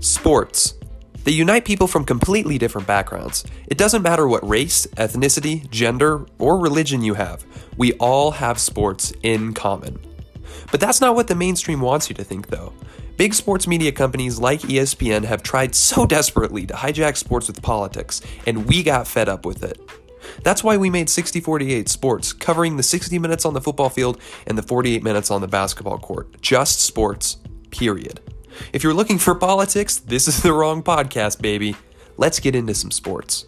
Sports. They unite people from completely different backgrounds. It doesn't matter what race, ethnicity, gender, or religion you have, we all have sports in common. But that's not what the mainstream wants you to think, though. Big sports media companies like ESPN have tried so desperately to hijack sports with politics, and we got fed up with it. That's why we made 6048 Sports, covering the 60 minutes on the football field and the 48 minutes on the basketball court. Just sports, period. If you're looking for politics, this is the wrong podcast, baby. Let's get into some sports.